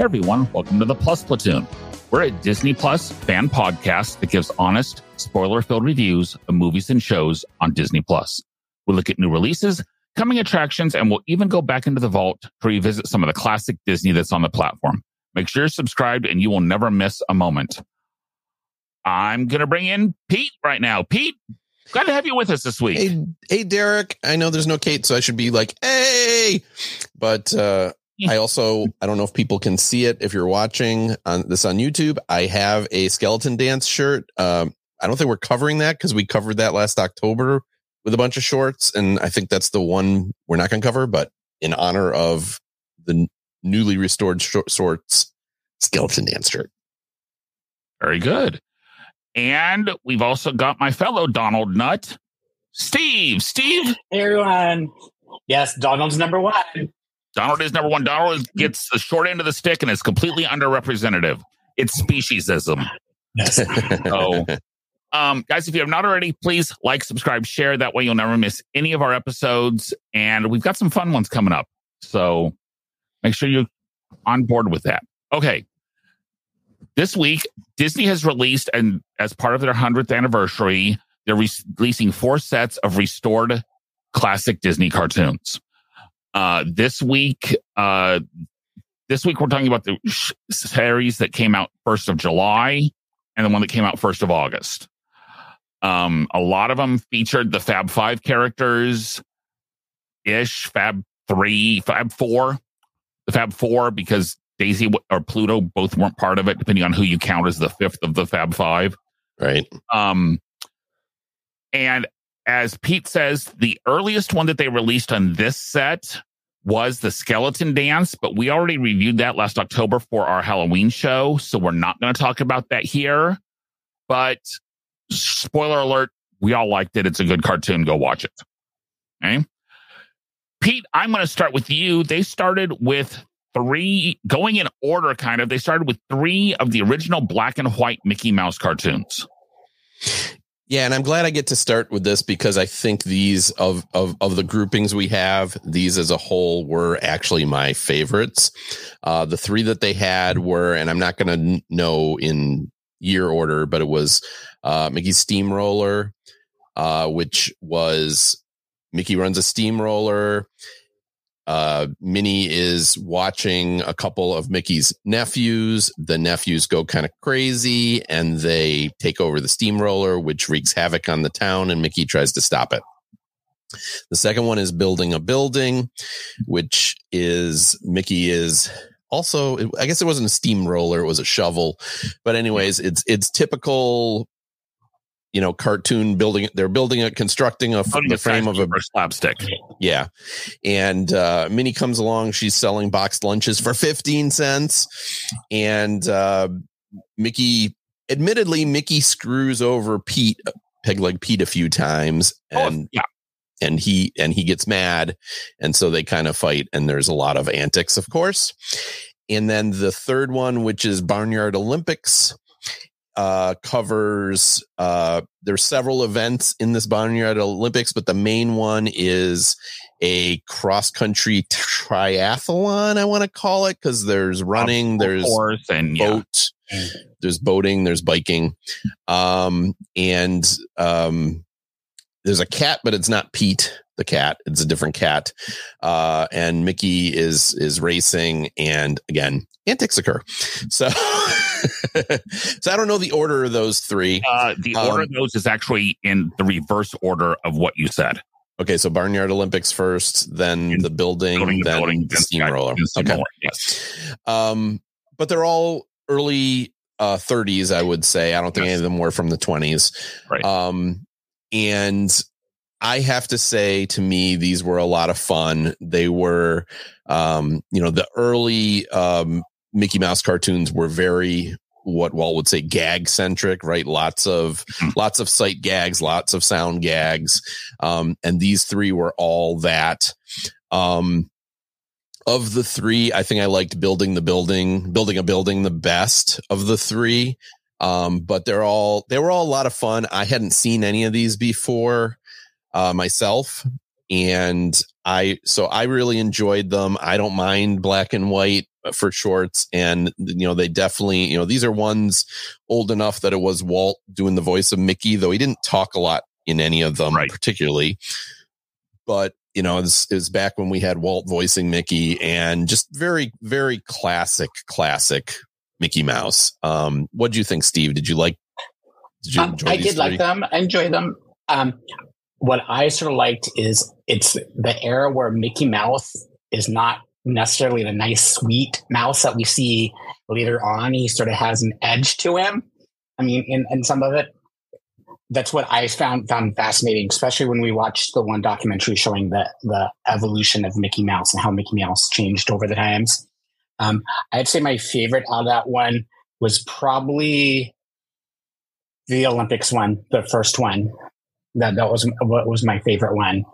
Everyone, welcome to the Plus Platoon. We're a Disney Plus fan podcast that gives honest, spoiler filled reviews of movies and shows on Disney Plus. We look at new releases, coming attractions, and we'll even go back into the vault to revisit some of the classic Disney that's on the platform. Make sure you're subscribed and you will never miss a moment. I'm going to bring in Pete right now. Pete, glad to have you with us this week. Hey, hey, Derek. I know there's no Kate, so I should be like, hey. But uh, I also I don't know if people can see it if you're watching on this on YouTube. I have a skeleton dance shirt. Um, I don't think we're covering that because we covered that last October with a bunch of shorts, and I think that's the one we're not going to cover. But in honor of the newly restored short, shorts, skeleton dance shirt. Very good. And we've also got my fellow Donald Nut, Steve. Steve. Hey everyone. Yes, Donald's number one. Donald is number one. Donald gets the short end of the stick and is completely underrepresentative. It's speciesism. So, um, guys, if you have not already, please like, subscribe, share. That way you'll never miss any of our episodes. And we've got some fun ones coming up. So make sure you're on board with that. Okay. This week, Disney has released, and as part of their 100th anniversary, they're re- releasing four sets of restored classic Disney cartoons. Uh, this week, uh, this week we're talking about the series that came out first of July and the one that came out first of August. Um, a lot of them featured the Fab Five characters, ish, Fab Three, Fab Four, the Fab Four, because Daisy or Pluto both weren't part of it, depending on who you count as the fifth of the Fab Five. Right. Um, and as Pete says, the earliest one that they released on this set was the skeleton dance, but we already reviewed that last October for our Halloween show. So we're not going to talk about that here. But spoiler alert, we all liked it. It's a good cartoon. Go watch it. Okay. Pete, I'm going to start with you. They started with three, going in order kind of. They started with three of the original black and white Mickey Mouse cartoons. Yeah, and I'm glad I get to start with this because I think these of of of the groupings we have, these as a whole were actually my favorites. Uh, the three that they had were, and I'm not going to know in year order, but it was uh, Mickey's Steamroller, uh, which was Mickey runs a steamroller. Uh, Minnie is watching a couple of Mickey's nephews. The nephews go kind of crazy and they take over the steamroller, which wreaks havoc on the town, and Mickey tries to stop it. The second one is building a building, which is Mickey is also, I guess it wasn't a steamroller, it was a shovel. But anyways, it's, it's typical you know, cartoon building. They're building it, constructing a the frame of a slapstick. yeah. And uh Minnie comes along, she's selling boxed lunches for 15 cents. And uh Mickey admittedly, Mickey screws over Pete, Peg Leg Pete a few times and oh, yeah. and he and he gets mad. And so they kind of fight, and there's a lot of antics, of course. And then the third one, which is Barnyard Olympics, uh, covers uh, there's several events in this Barnyard Olympics, but the main one is a cross country triathlon. I want to call it because there's running, there's Horse and yeah. boat, there's boating, there's biking, um, and um, there's a cat, but it's not Pete the cat. It's a different cat, uh, and Mickey is is racing, and again, antics occur. So, so I don't know the order of those three. Uh, the order Um, of those is actually in the reverse order of what you said. Okay, so Barnyard Olympics first, then the building, Building, then building, the then steamroller. the steamroller, Okay. Yes. Um, but they're all early uh 30s, I would say. I don't think any of them were from the 20s. Right. Um, and I have to say, to me, these were a lot of fun. They were, um, you know, the early um, Mickey Mouse cartoons were very what Walt would say gag centric, right? Lots of Hmm. lots of sight gags, lots of sound gags, um, and these three were all that. Um, of the three, I think I liked building the building, building a building the best of the three. Um, but they're all they were all a lot of fun. I hadn't seen any of these before uh, myself, and I so I really enjoyed them. I don't mind black and white for shorts, and you know they definitely you know these are ones old enough that it was Walt doing the voice of Mickey, though he didn't talk a lot in any of them Right. particularly. But you know, it was, it was back when we had Walt voicing Mickey, and just very very classic classic Mickey Mouse. Um, what do you think, Steve? Did you like? Did you Um, enjoy I these did like them. I enjoy them. Um, what I sort of liked is it's the era where Mickey Mouse is not necessarily the nice, sweet mouse that we see later on. He sort of has an edge to him. I mean, in, in some of it, that's what I found found fascinating, especially when we watched the one documentary showing the the evolution of Mickey Mouse and how Mickey Mouse changed over the times. Um, I'd say my favorite out of that one was probably the Olympics one, the first one. That that was what was my favorite one.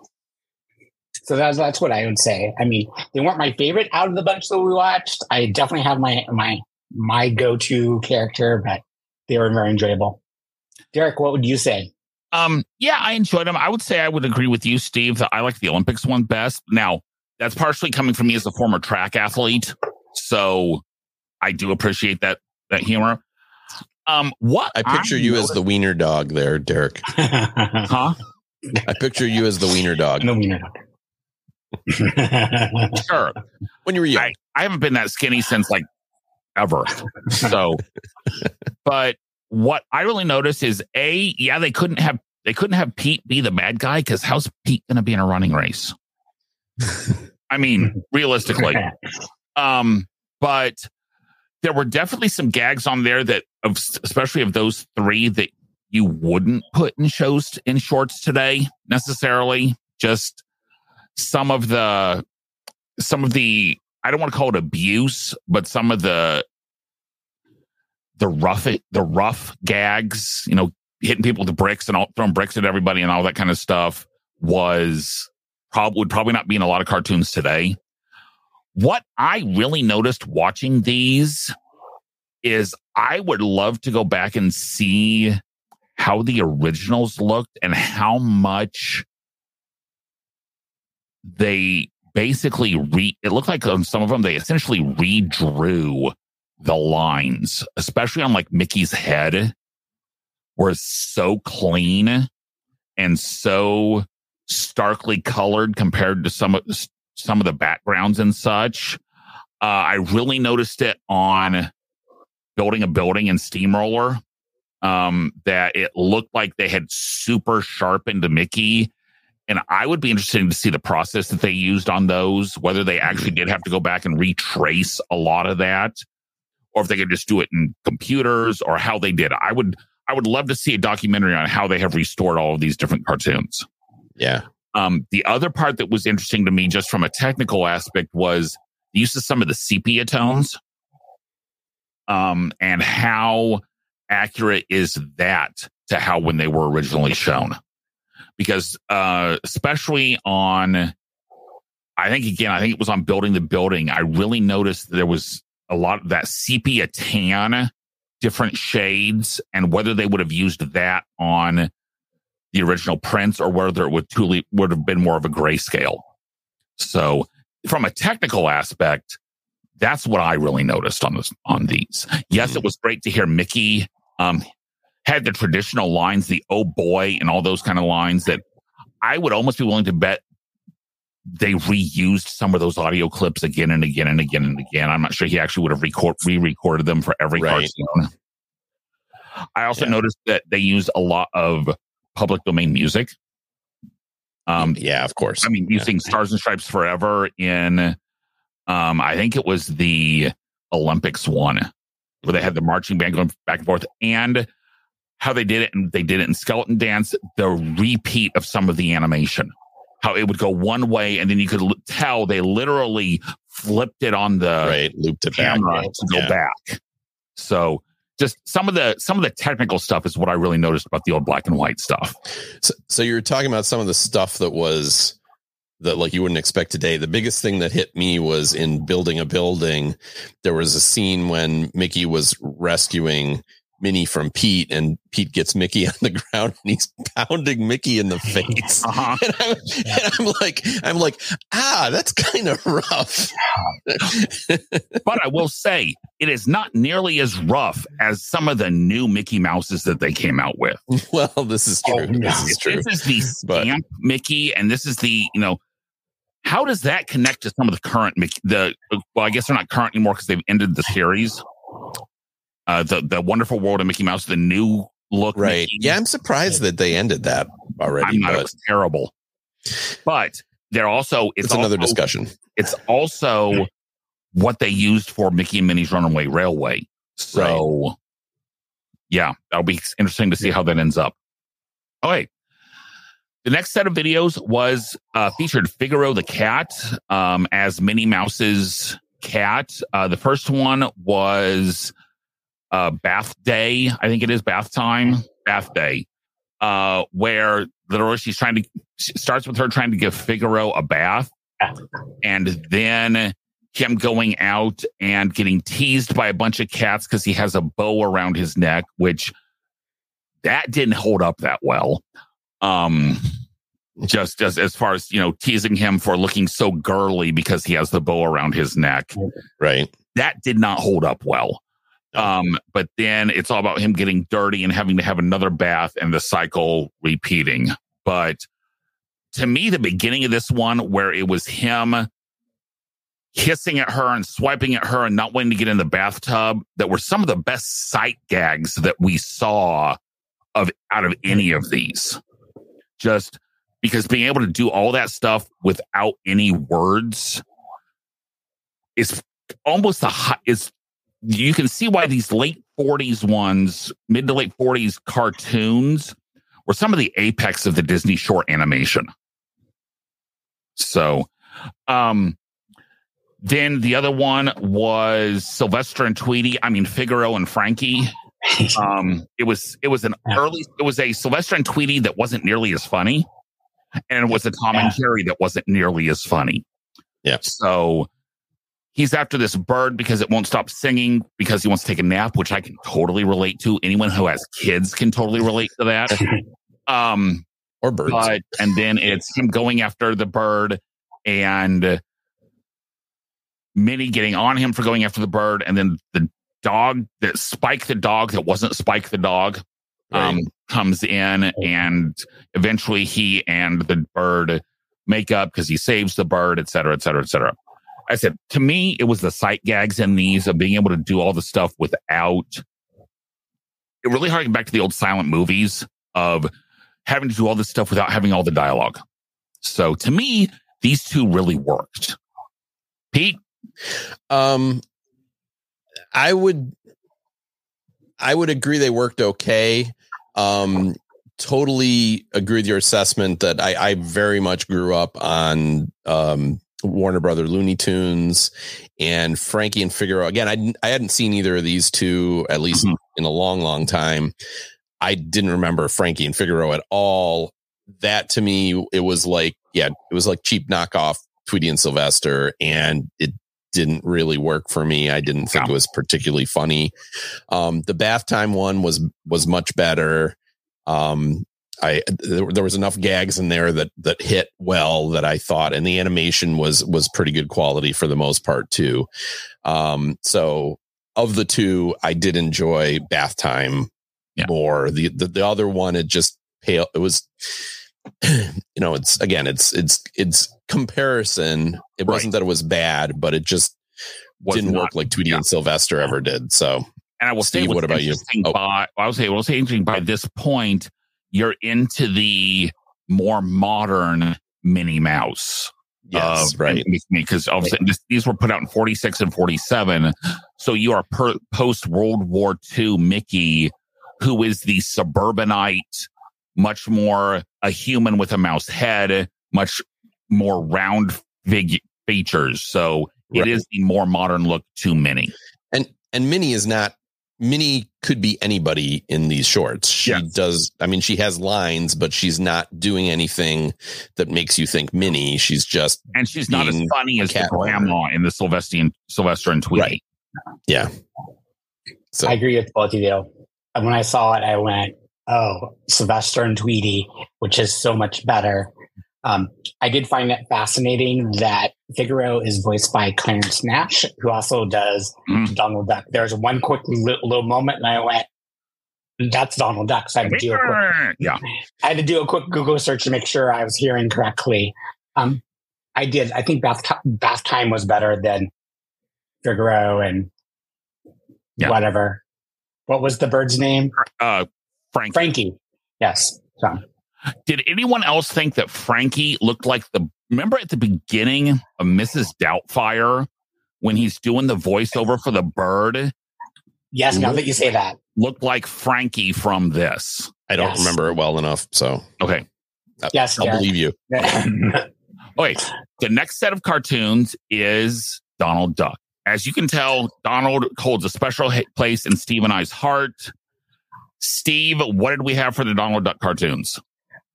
So that's that's what I would say. I mean, they weren't my favorite out of the bunch that we watched. I definitely have my my my go to character, but they were very enjoyable. Derek, what would you say? Um, yeah, I enjoyed them. I would say I would agree with you, Steve, that I like the Olympics one best. Now, that's partially coming from me as a former track athlete, so I do appreciate that that humor. Um, what I picture you as the wiener dog there, Derek. huh? I picture you as the wiener dog no wiener dog. Sure. when you were young. I, I haven't been that skinny since like ever. So, but what I really noticed is a yeah they couldn't have they couldn't have Pete be the bad guy because how's Pete going to be in a running race? I mean, realistically, um, but there were definitely some gags on there that of especially of those three that you wouldn't put in shows in shorts today necessarily. Just some of the some of the I don't want to call it abuse, but some of the the rough the rough gags, you know, hitting people with bricks and all, throwing bricks at everybody and all that kind of stuff was probably would probably not be in a lot of cartoons today. What I really noticed watching these is I would love to go back and see how the originals looked and how much they basically re it looked like on some of them they essentially redrew the lines especially on like mickey's head were so clean and so starkly colored compared to some of some of the backgrounds and such. Uh, i really noticed it on building a building in steamroller um, that it looked like they had super sharpened mickey and I would be interested to see the process that they used on those, whether they actually did have to go back and retrace a lot of that, or if they could just do it in computers or how they did. I would I would love to see a documentary on how they have restored all of these different cartoons. Yeah. Um, the other part that was interesting to me, just from a technical aspect, was the use of some of the sepia tones. Um, and how accurate is that to how when they were originally shown? Because uh especially on i think again i think it was on building the building i really noticed there was a lot of that sepia tan different shades and whether they would have used that on the original prints or whether it would truly would have been more of a grayscale. So from a technical aspect that's what i really noticed on this on these. Yes it was great to hear mickey um had the traditional lines, the oh boy, and all those kind of lines that I would almost be willing to bet they reused some of those audio clips again and again and again and again. I'm not sure he actually would have record, re-recorded them for every Right. cartoon. I also Yeah. noticed that they used a lot of public domain music. Um, yeah, of course. I mean, Yeah. using Stars and Stripes Forever in, um, I think it was the Olympics one, where they had the marching band going back and forth, and how they did it, and they did it in Skeleton Dance, the repeat of some of the animation, how it would go one way, and then you could l- tell they literally flipped it on the right. Looped it back. camera to go Yeah. back. So just some of the some of the technical stuff is what I really noticed about the old black and white stuff. So, so you're talking about some of the stuff that was that like you wouldn't expect today. The biggest thing that hit me was in building a building. There was a scene when Mickey was rescuing Minnie from Pete, and Pete gets Mickey on the ground and he's pounding Mickey in the face. Uh-huh. And I'm, and I'm like, I'm like, ah, that's kind of rough. but I will say it is not nearly as rough as some of the new Mickey Mouses that they came out with. well, this is true. Oh, no. This is true. This is the But- stamp Mickey, and this is the you know. How does that connect to some of the current Mickey? The well, I guess they're not current anymore because they've ended the series. Uh, the the Wonderful World of Mickey Mouse, the new look, Right. Mickey. Yeah, I'm surprised that they ended that already. I'm not. It was terrible. But they're also it's, it's another also- discussion. It's also what they used for Mickey and Minnie's Runaway Railway. So, yeah, that'll be interesting to see how that ends up. All right. The next set of videos was uh, featured Figaro the cat um, as Minnie Mouse's cat. Uh, the first one was uh, Bath Day. I think it is bath time, bath day, uh, where literally she's trying to, she starts with her trying to give Figaro a bath and then him going out and getting teased by a bunch of cats because he has a bow around his neck, which that didn't hold up that well. Um, just as as far as you know, teasing him for looking so girly because he has the bow around his neck, Right. that did not hold up well. Um, but then it's all about him getting dirty and having to have another bath and the cycle repeating. But to me, the beginning of this one where it was him hissing at her and swiping at her and not wanting to get in the bathtub that were some of the best sight gags that we saw of out of any of these. Just because being able to do all that stuff without any words is almost the high, is you can see why these late 40s ones, mid to late 40s cartoons were some of the apex of the Disney short animation. So, um, then the other one was Sylvester and Tweety. I mean, Figaro and Frankie. Um, it was it was an early it was a Sylvester and Tweety that wasn't nearly as funny, and it was a Tom and Jerry that wasn't nearly as funny. Yeah. So he's after this bird because it won't stop singing because he wants to take a nap, which I can totally relate to. Anyone who has kids can totally relate to that. Um, Or birds. but and then it's him going after the bird and Minnie getting on him for going after the bird, and then the dog that Spike the dog that wasn't Spike the dog um, Right. comes in, and eventually he and the bird make up because he saves the bird, et cetera, et cetera, et cetera. I said to me, it was the sight gags in these of being able to do all the stuff without. It really harkened back to the old silent movies of having to do all this stuff without having all the dialogue. So to me, these two really worked. Pete, Um, I would, I would agree they worked okay. Um, totally agree with your assessment that I, I very much grew up on um, Warner Brother Looney Tunes and Frankie and Figaro. Again, I I hadn't seen either of these two at least Mhm. in a long, long time. I didn't remember Frankie and Figaro at all. That to me, it was like, yeah, it was like cheap knockoff Tweety and Sylvester, and it didn't really work for me. I didn't think it was particularly funny. Um, the bath time one was was much better. Um, I there, there was enough gags in there that that hit well that I thought, and the animation was was pretty good quality for the most part too. Um, so of the two, I did enjoy bath time Yeah. more. The, the the other one, it just pale. It was, you know, it's again, it's it's it's comparison. It Right. wasn't that it was bad, but it just was didn't not- work like Tweety yeah. and Sylvester ever did. So And I will say, Steve, what's what about you? Oh. By, I will say, I will say, interesting. By this point, you're into the more modern Minnie Mouse. yes, right. Because obviously this, these were put out in 46 and 47. So you are per, post World War II Mickey who is the suburbanite, much more a human with a mouse head, much more round fig- features. So it Right. is the more modern look to Minnie. and and Minnie is not Minnie could be anybody in these shorts. She Yes. does I mean she has lines, but she's not doing anything that makes you think Minnie. She's just And she's not as funny as the Catwoman. grandma in the Sylvester and Sylvester and Tweety. Right. yeah. So I agree with both of you. And when I saw it, I went, "Oh, Sylvester and Tweety," which is so much better. Um, I did find it fascinating that Figaro is voiced by Clarence Nash, who also does Mhm. Donald Duck. There's one quick li- little moment, and I went, "That's Donald Duck." So I had to do a quick Yeah. I had to do a quick Google search to make sure I was hearing correctly. Um, I did. I think bath, bath time was better than Figaro and Yeah. whatever. What was the bird's name? Uh, Frank, Frankie. Yes. So, did anyone else think that Frankie looked like the, remember at the beginning of Mrs. Doubtfire when he's doing the voiceover for the bird? yes. Now that you say that, Looked like Frankie from this. I don't Yes. remember it well enough. So Okay. yes. I'll Derek. believe you. Okay. The next set of cartoons is Donald Duck. As you can tell, Donald holds a special ha- place in Steve and I's heart. Steve, what did we have for the Donald Duck cartoons?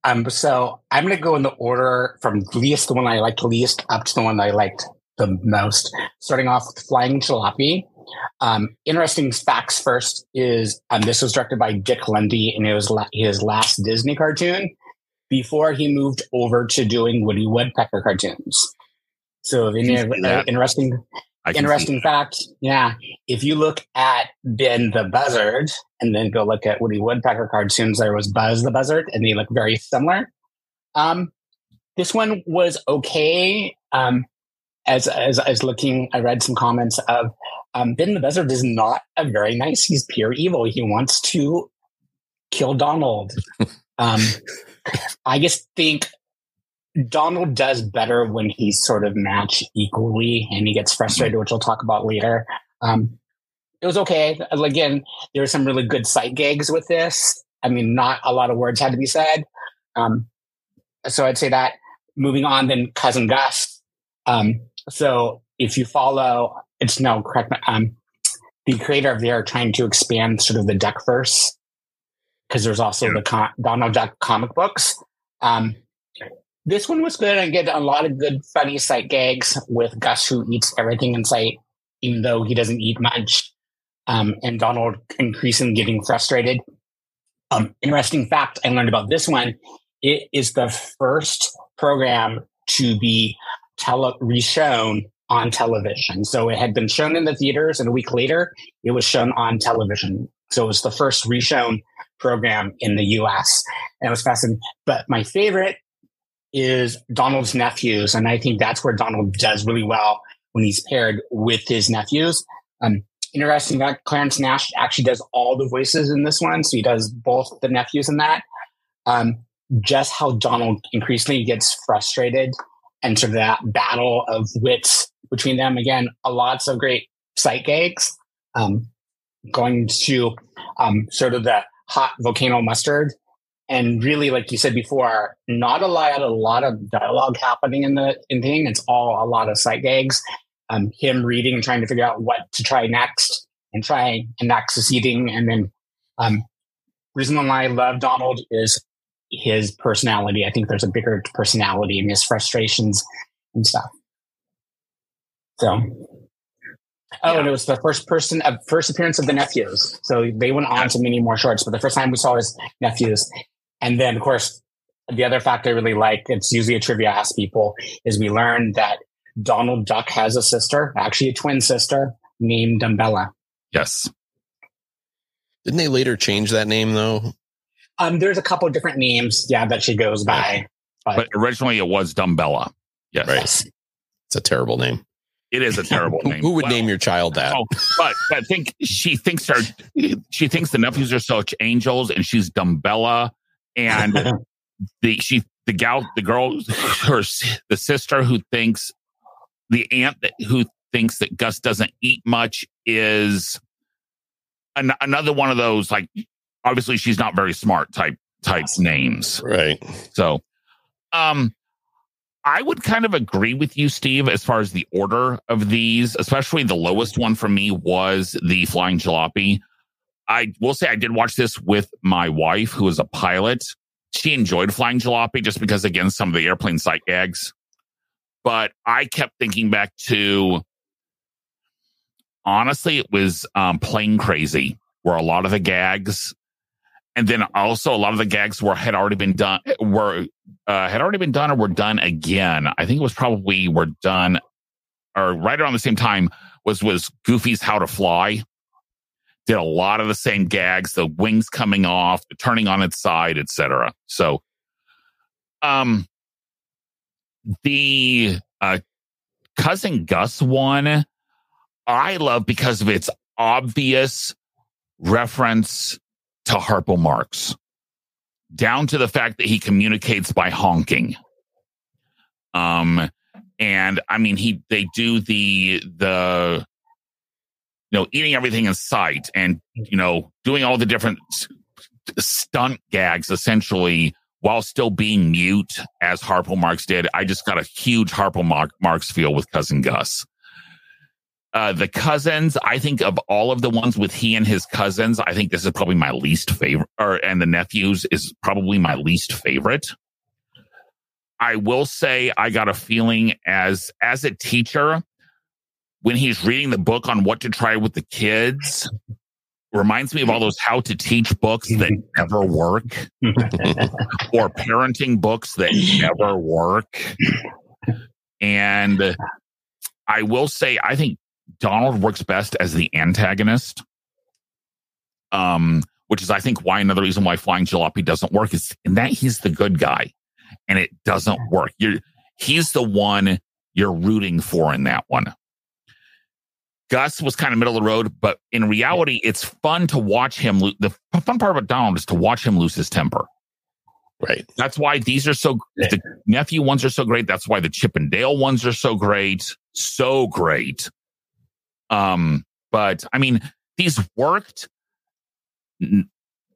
Um. So I'm going to go in the order from least the one I liked least up to the one I liked the most. Starting off with Flying Jalopy. Um, interesting facts first is um, this was directed by Dick Lundy and it was la- his last Disney cartoon before he moved over to doing Woody Woodpecker cartoons. So, Can you see that? interesting I can see interesting fact. Yeah. If you look at Ben the Buzzard and then go look at Woody Woodpecker cartoons, there was Buzz the Buzzard and they look very similar. Um, this one was okay. Um, as, as I was looking, I read some comments of um, Ben the Buzzard is not a very nice. He's pure evil. He wants to kill Donald. um, I just think Donald does better when he's sort of matched equally and he gets frustrated, which we'll talk about later. Um, it was okay. Again, there were some really good sight gags with this. I mean, not a lot of words had to be said. Um, so I'd say that. Moving on, then Cousin Gus. Um, so if you follow, it's no correct. Um, the creator of there trying to expand sort of the Duckverse because there's also the con- Donald Duck comic books. Um, this one was good. I get a lot of good, funny sight gags with Gus, who eats everything in sight, even though he doesn't eat much, um, and Donald increasingly getting frustrated. Um, interesting fact I learned about this one: it is the first program to be tele- reshown on television. So it had been shown in the theaters, and a week later, it was shown on television. So it was the first reshown program in the U.S. And it was fascinating. But my favorite is Donald's nephews, and I think that's where Donald does really well when he's paired with his nephews. Um, interesting that Clarence Nash actually does all the voices in this one, so he does both the nephews in that. Um, just how Donald increasingly gets frustrated and sort of that battle of wits between them. Again, a lots of great sight gags. Um, going to um, sort of the hot volcano mustard and really like you said before not a lot a lot of dialogue happening in the in thing. It's all a lot of sight gags. Um him reading and trying to figure out what to try next and trying and not succeeding and then um reason why i love donald is his personality. I think there's a bigger personality in his frustrations and stuff. So. Oh, and it was the first person, uh, first appearance of the nephews. So they went on to many more shorts, but the first time we saw his nephews. And then, of course, the other fact I really like, it's usually a trivia I ask people, is we learned that Donald Duck has a sister, actually a twin sister named Dumbella. Yes. Didn't they later change that name though? Um, there's a couple of different names, yeah, that she goes by. But originally it was Dumbella. Yes. Right. It's a terrible name. It is a terrible name. who would Well, name your child that? Oh, but but I think she thinks her she thinks the nephews are such angels and she's Dumbella and the she the gal the girl her the sister who thinks the aunt that who thinks that Gus doesn't eat much is an, another one of those like obviously she's not very smart type type names. Right. So, um, I would kind of agree with you, Steve, as far as the order of these, especially the lowest one for me was the Flying Jalopy. I will say I did watch this with my wife, who is a pilot. She enjoyed Flying Jalopy just because, again, some of the airplane sight gags. But I kept thinking back to, honestly, it was um, Plane Crazy, where a lot of the gags and then also a lot of the gags were had already been done were uh, had already been done or were done again. I think it was probably were done or right around the same time was was Goofy's How to Fly. Did a lot of the same gags, the wings coming off, the turning on its side, etc. So, um, the uh, cousin Gus one, I love because of its obvious reference to Harpo Marx, down to the fact that he communicates by honking. Um, and I mean, he they do the the you know eating everything in sight, and you know doing all the different stunt gags essentially while still being mute as Harpo Marx did. I just got a huge Harpo Marx feel with cousin Gus. Uh, the cousins, I think of all of the ones with he and his cousins, I think this is probably my least favorite, or and the nephews is probably my least favorite. I will say I got a feeling as as a teacher when he's reading the book on what to try with the kids reminds me of all those how to teach books that never work or parenting books that never work. And I will say I think Donald works best as the antagonist. Um, which is I think why another reason why Flying Jalopy doesn't work is in that he's the good guy, and it doesn't work. You're he's the one you're rooting for in that one. Gus was kind of middle of the road, but in reality, it's fun to watch him. Lo- the fun part about Donald is to watch him lose his temper. Right. That's why these are so. The nephew ones are so great. That's why the Chip and Dale ones are so great. So great. Um, but I mean, these worked.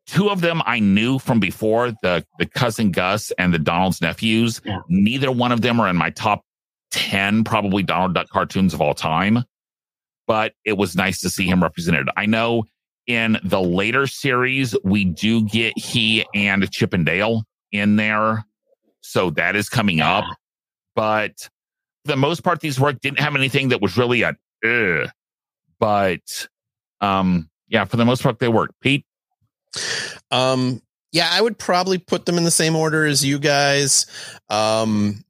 Two of them I knew from before the the cousin Gus and the Donald's nephews. Yeah. Neither one of them are in my top ten probably Donald Duck cartoons of all time. But it was nice to see him represented. I know in the later series we do get he and Chip and Dale in there, so that is coming up. But for the most part, these work didn't have anything that was really a ugh. But um yeah for the most part they work. Pete? Um yeah i would probably put them in the same order as you guys. Um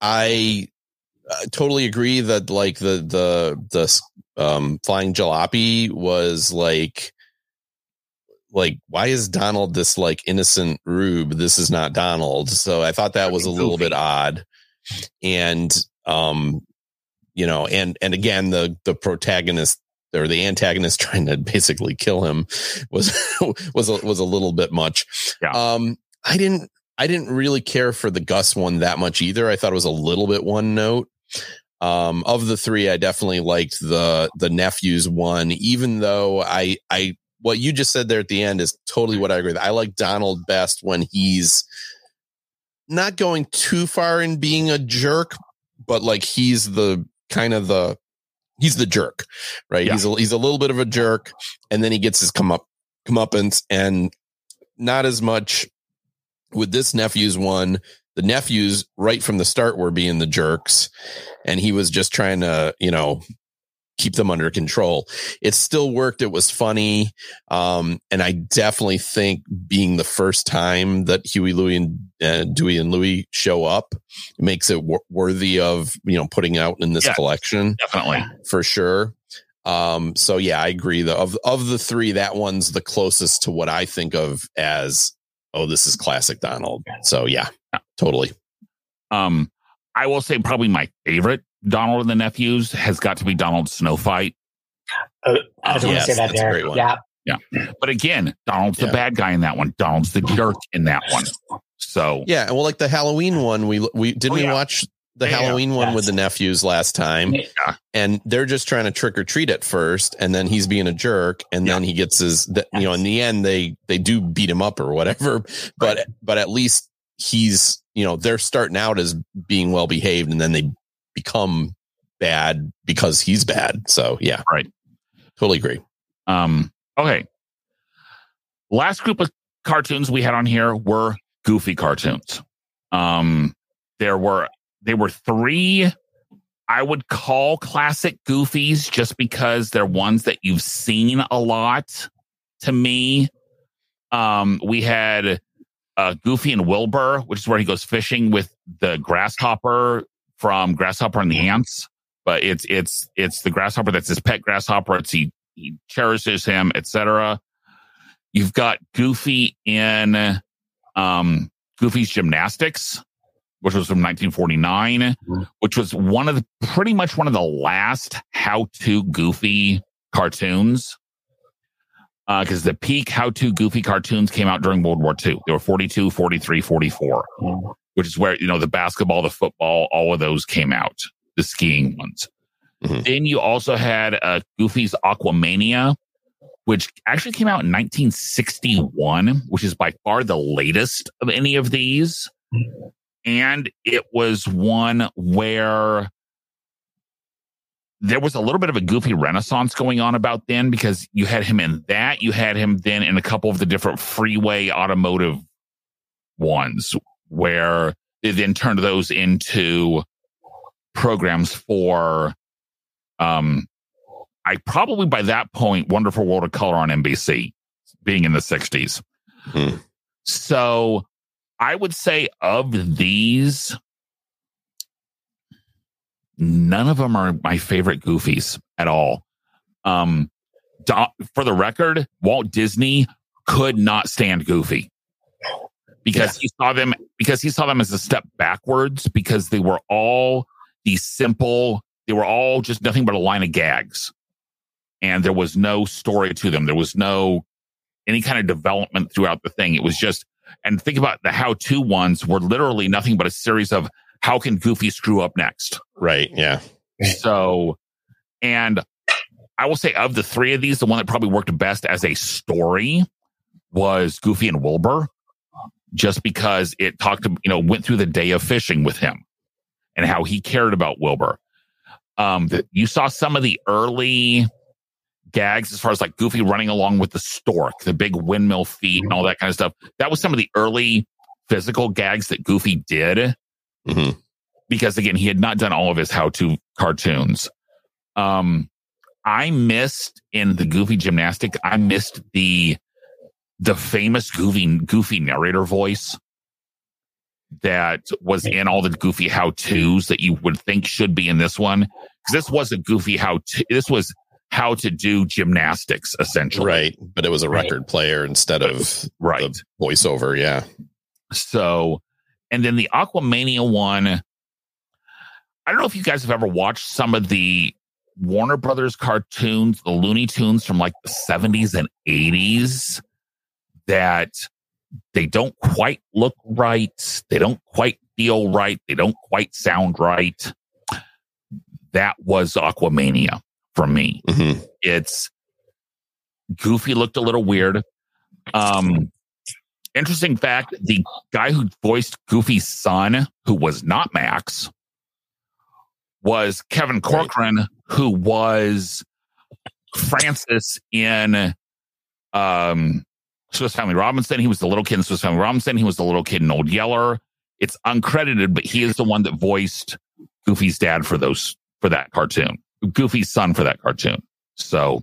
i uh, totally agree that like the the the um flying jalopy was like like why is donald this like innocent rube this is not donald so i thought that was a little bit odd and um you know and and again the the protagonist or the antagonist trying to basically kill him was was a, was a little bit much. Yeah. Um, I didn't I didn't really care for the Gus one that much either. I thought it was a little bit one note. Um, of the three, I definitely liked the the nephews one, even though I I what you just said there at the end is totally what I agree with. I like Donald best when he's not going too far in being a jerk, but like he's the kind of the he's the jerk, right? Yeah. He's a, he's a little bit of a jerk, and then he gets his come up comeuppance, and not as much with this nephew's one. The nephews right from the start were being the jerks, and he was just trying to, you know, keep them under control. It still worked. It was funny. Um, and I definitely think being the first time that Huey, Louie, and uh, Dewey and Louie show up makes it w- worthy of, you know, putting out in this Yeah. collection definitely for sure. Um, so yeah, I agree. The of of the three, that one's the closest to what I think of as oh, this is classic Donald. So yeah, totally. um i will say probably my favorite donald and the nephews has got to be donald snow fight. Uh, I was going to Yes, say that that's a there. great one. Yeah. but again donald's the bad guy in that one. Donald's the jerk in that one. So Yeah, well, like the Halloween one, we we didn't Oh, we watch the Yeah, Halloween one with the nephews last time, Yeah. and they're just trying to trick or treat at first, and then he's being a jerk, and then he gets his, the, you know, in the end they they do beat him up or whatever, but but at least he's, you know, they're starting out as being well behaved, and then they become bad because he's bad. So yeah, Right. totally agree. Um, okay. Last group of cartoons we had on here were goofy cartoons. Um, there were there were three I would call classic goofies just because they're ones that you've seen a lot to me. Um, we had uh, Goofy and Wilbur, which is where he goes fishing with the grasshopper from Grasshopper and the Ants. But it's it's it's the grasshopper that's his pet grasshopper. It's he he cherishes him, etc. You've got Goofy in um, Goofy's Gymnastics, which was from 1949, Mhm. which was one of the pretty much one of the last how-to Goofy cartoons. Because the peak how-to Goofy cartoons came out during World War II. They were 42, 43, 44, Mm. which is where you know the basketball, the football, all of those came out. The skiing ones. Mhm. Then you also had uh, Goofy's Aquamania, which actually came out in 1961, which is by far the latest of any of these. And it was one where there was a little bit of a goofy renaissance going on about then because you had him in that. You had him then in a couple of the different freeway automotive ones where they then turned those into programs for um I probably by that point Wonderful World of Color on NBC being in the 60s. Hmm. So I would say of these none of them are my favorite goofies at all. Um for the record, Walt Disney could not stand Goofy. Because he saw them because he saw them as a step backwards because they were all these simple they were all just nothing but a line of gags. And there was no story to them. There was no any kind of development throughout the thing. It was just and think about the how to ones were literally nothing but a series of how can goofy screw up next Right. Yeah. so, and I will say of the three of these, the one that probably worked best as a story was Goofy and Wilbur, just because it talked, you know, went through the day of fishing with him and how he cared about Wilbur. Um, you saw some of the early gags as far as like Goofy running along with the stork, the big windmill feet and all that kind of stuff. That was some of the early physical gags that Goofy did hmm because again, he had not done all of his how-to cartoons. Um, I missed in the Goofy gymnastic. I missed the the famous Goofy Goofy narrator voice that was in all the Goofy how-tos that you would think should be in this one because this was a Goofy how to. This was how to do gymnastics essentially. Right. But it was a Right. record player instead of Right. voiceover. Yeah. So, and then the Aquamania one, I don't know if you guys have ever watched some of the Warner Brothers cartoons, the Looney Tunes from like the 70s and 80s that they don't quite look right. They don't quite feel right. They don't quite sound right. That was Aquamania for me hmm it's goofy looked a little weird um interesting fact the guy who voiced goofy's son who was not max was kevin corcoran who was francis in um swiss family robinson. He was the little kid in swiss family robinson. He was the little kid in old yeller. It's uncredited but he is the one that voiced goofy's dad for those for that cartoon. Goofy's son for that cartoon. So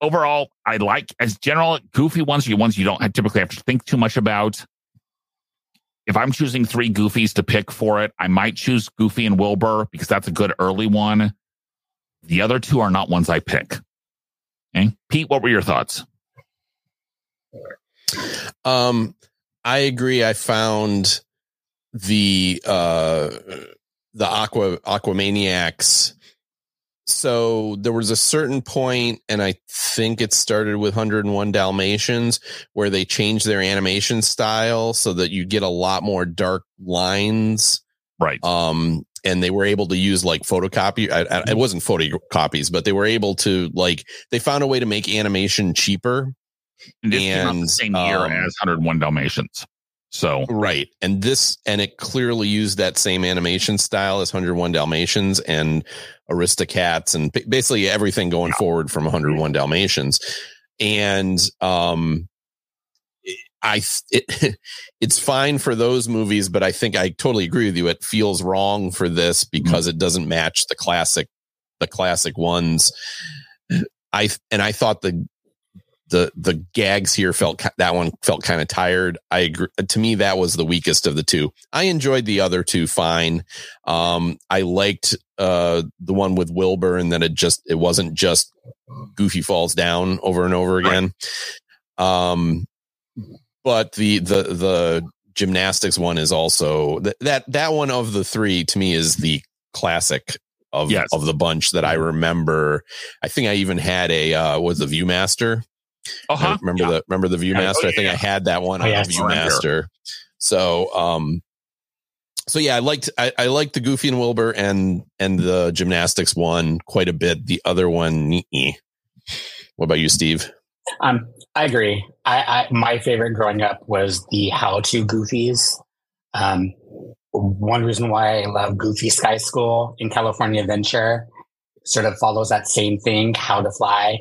overall, I like as general goofy ones are the ones you don't typically have to think too much about. If I'm choosing three goofies to pick for it, I might choose Goofy and Wilbur because that's a good early one. The other two are not ones I pick. Okay. Pete, what were your thoughts? Um, I agree. I found the uh the Aqua Aquamaniacs. So there was a certain point, and I think it started with 101 Dalmatians, where they changed their animation style so that you get a lot more dark lines Right. Um, and they were able to use like photocopy. I, I, it wasn't photocopies, but they were able to like they found a way to make animation cheaper. And this came out the and, same year um, as 101 Dalmatians. So Right. And this, and it clearly used that same animation style as 101 Dalmatians and Aristocats and basically everything going Yeah. forward from 101 Dalmatians. And, um, I, it, it's fine for those movies, but I think I totally agree with you. It feels wrong for this because it doesn't match the classic, the classic ones. I, and I thought the, the the gags here felt that one felt kind of tired. I agree. To me, that was the weakest of the two. I enjoyed the other two fine. Um, I liked uh the one with Wilbur, and that it just it wasn't just Goofy falls down over and over again. Um, but the the the gymnastics one is also th- that that one of the three to me is the classic of Yes. of the bunch that I remember. I think I even had a uh was the Viewmaster. Uh-huh. Remember Yeah. the remember the Viewmaster? oh, I think yeah. I had that one Oh, on yeah, the it's around here. Viewmaster. So um so yeah, I liked I, I liked the Goofy and Wilbur and and the gymnastics one quite a bit. The other one, eh. what about you, Steve? Um, I agree. I, I my favorite growing up was the How to Goofies. Um, one reason why I love Goofy Sky School in California Adventure sort of follows that same thing, How to Fly.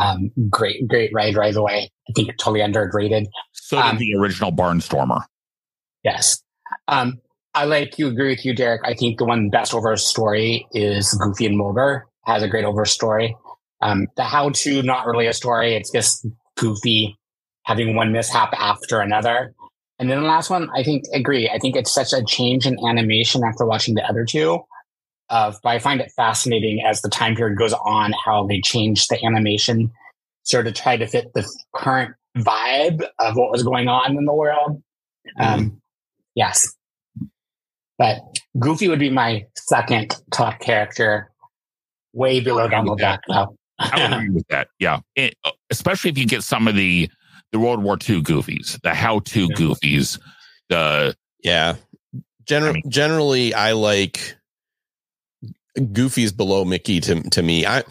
Um, great, great ride right away. I think totally underrated. So did Um, the original Barnstormer. Yes. Um, I like you agree with you, Derek. I think the one best over story is Goofy and Wilbur has a great over story. Um, the how to not really a story. It's just Goofy having one mishap after another. And then the last one, I think agree. I think it's such a change in animation after watching the other two. Of, but I find it fascinating as the time period goes on how they change the animation sort of try to fit the current vibe of what was going on in the world. Um, Yes. But Goofy would be my second top character, way below Donald. Duck, though. I would agree with that. Yeah. It, uh, especially if you get some of the the World War II goofies, the how to Yeah. goofies, the Yeah. Gener- I mean- generally, I like Goofy's below Mickey to to me. I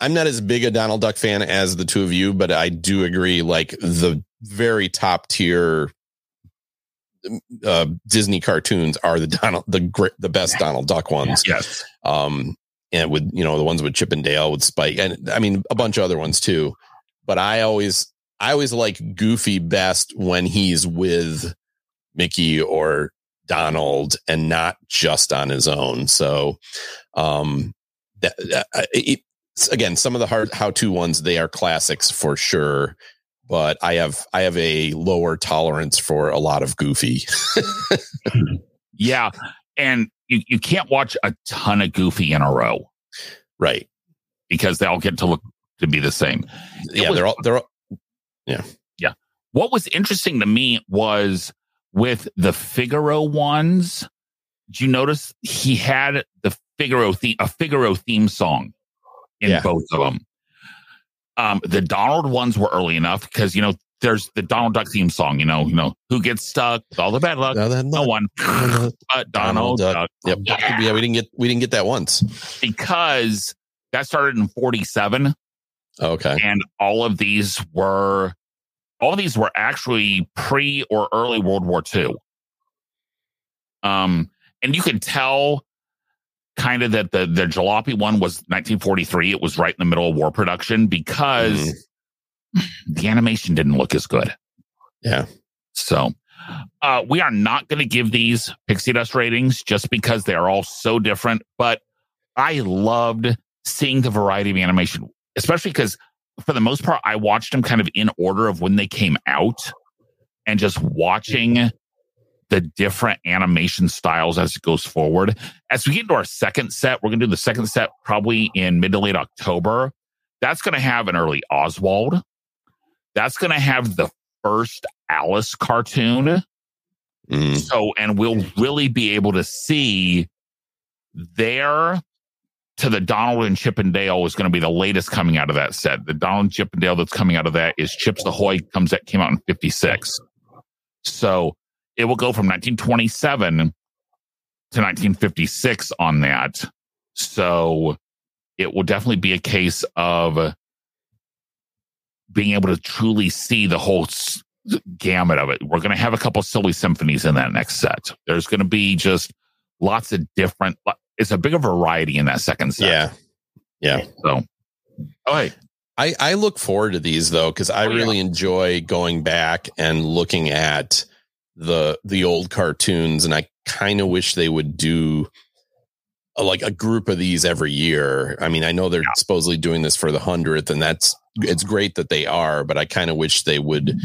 I'm not as big a Donald Duck fan as the two of you, but I do agree. Like the very top tier uh, Disney cartoons are the Donald the great the best Donald Duck ones. yes. Um, and with you know the ones with Chip and Dale with Spike, and I mean a bunch of other ones too. But I always I always like Goofy best when he's with Mickey or Donald and not just on his own. So, um, that, that- it, again, some of the hard how to ones they are classics for sure. But I have I have a lower tolerance for a lot of Goofy. Yeah. And you, you can't watch a ton of Goofy in a row right? because they all get to look to be the same. Yeah, was- they're all they're all, yeah yeah. What was interesting to me was with the Figaro ones, did you notice he had the Figaro theme, a Figaro theme song in Yeah. both of them? Um, the Donald ones were early enough because, you know, there's the Donald Duck theme song, you know, you know, who gets stuck with all the bad luck? No, No one, Donald but Donald Duck. Duck. Yep. Yeah, we didn't get we didn't get that once. Because that started in 47 Okay. and all of these were all these were actually pre or early World War II. Um, and you can tell kind of that the the jalopy one was 1943. It was right in the middle of war production because the animation didn't look as good. Yeah. So uh, we are not going to give these pixie dust ratings just because they are all so different. But I loved seeing the variety of animation, especially because for the most part, I watched them kind of in order of when they came out and just watching the different animation styles as it goes forward. As we get into our second set, we're going to do the second set probably in mid to late October. That's going to have an early Oswald. That's going to have the first Alice cartoon. Mm. So, and we'll really be able to see there to the Donald and Chippendale is going to be the latest coming out of that set. The Donald and Chip and Dale that's coming out of that is Chips Ahoy comes that came out in 56. So it will go from 1927 to to 1956 on that. So it will definitely be a case of being able to truly see the whole s- gamut of it. We're going to have a couple silly symphonies in that next set. There's going to be just lots of different. It's a bigger variety in that second set. Yeah. Yeah. So, oh, hey, I, I look forward to these though, because I Oh, yeah. really enjoy going back and looking at the the old cartoons, and I kind of wish they would do a, like a group of these every year. I mean, I know they're supposedly doing this for the hundredth, and that's it's great that they are, but I kind of wish they would,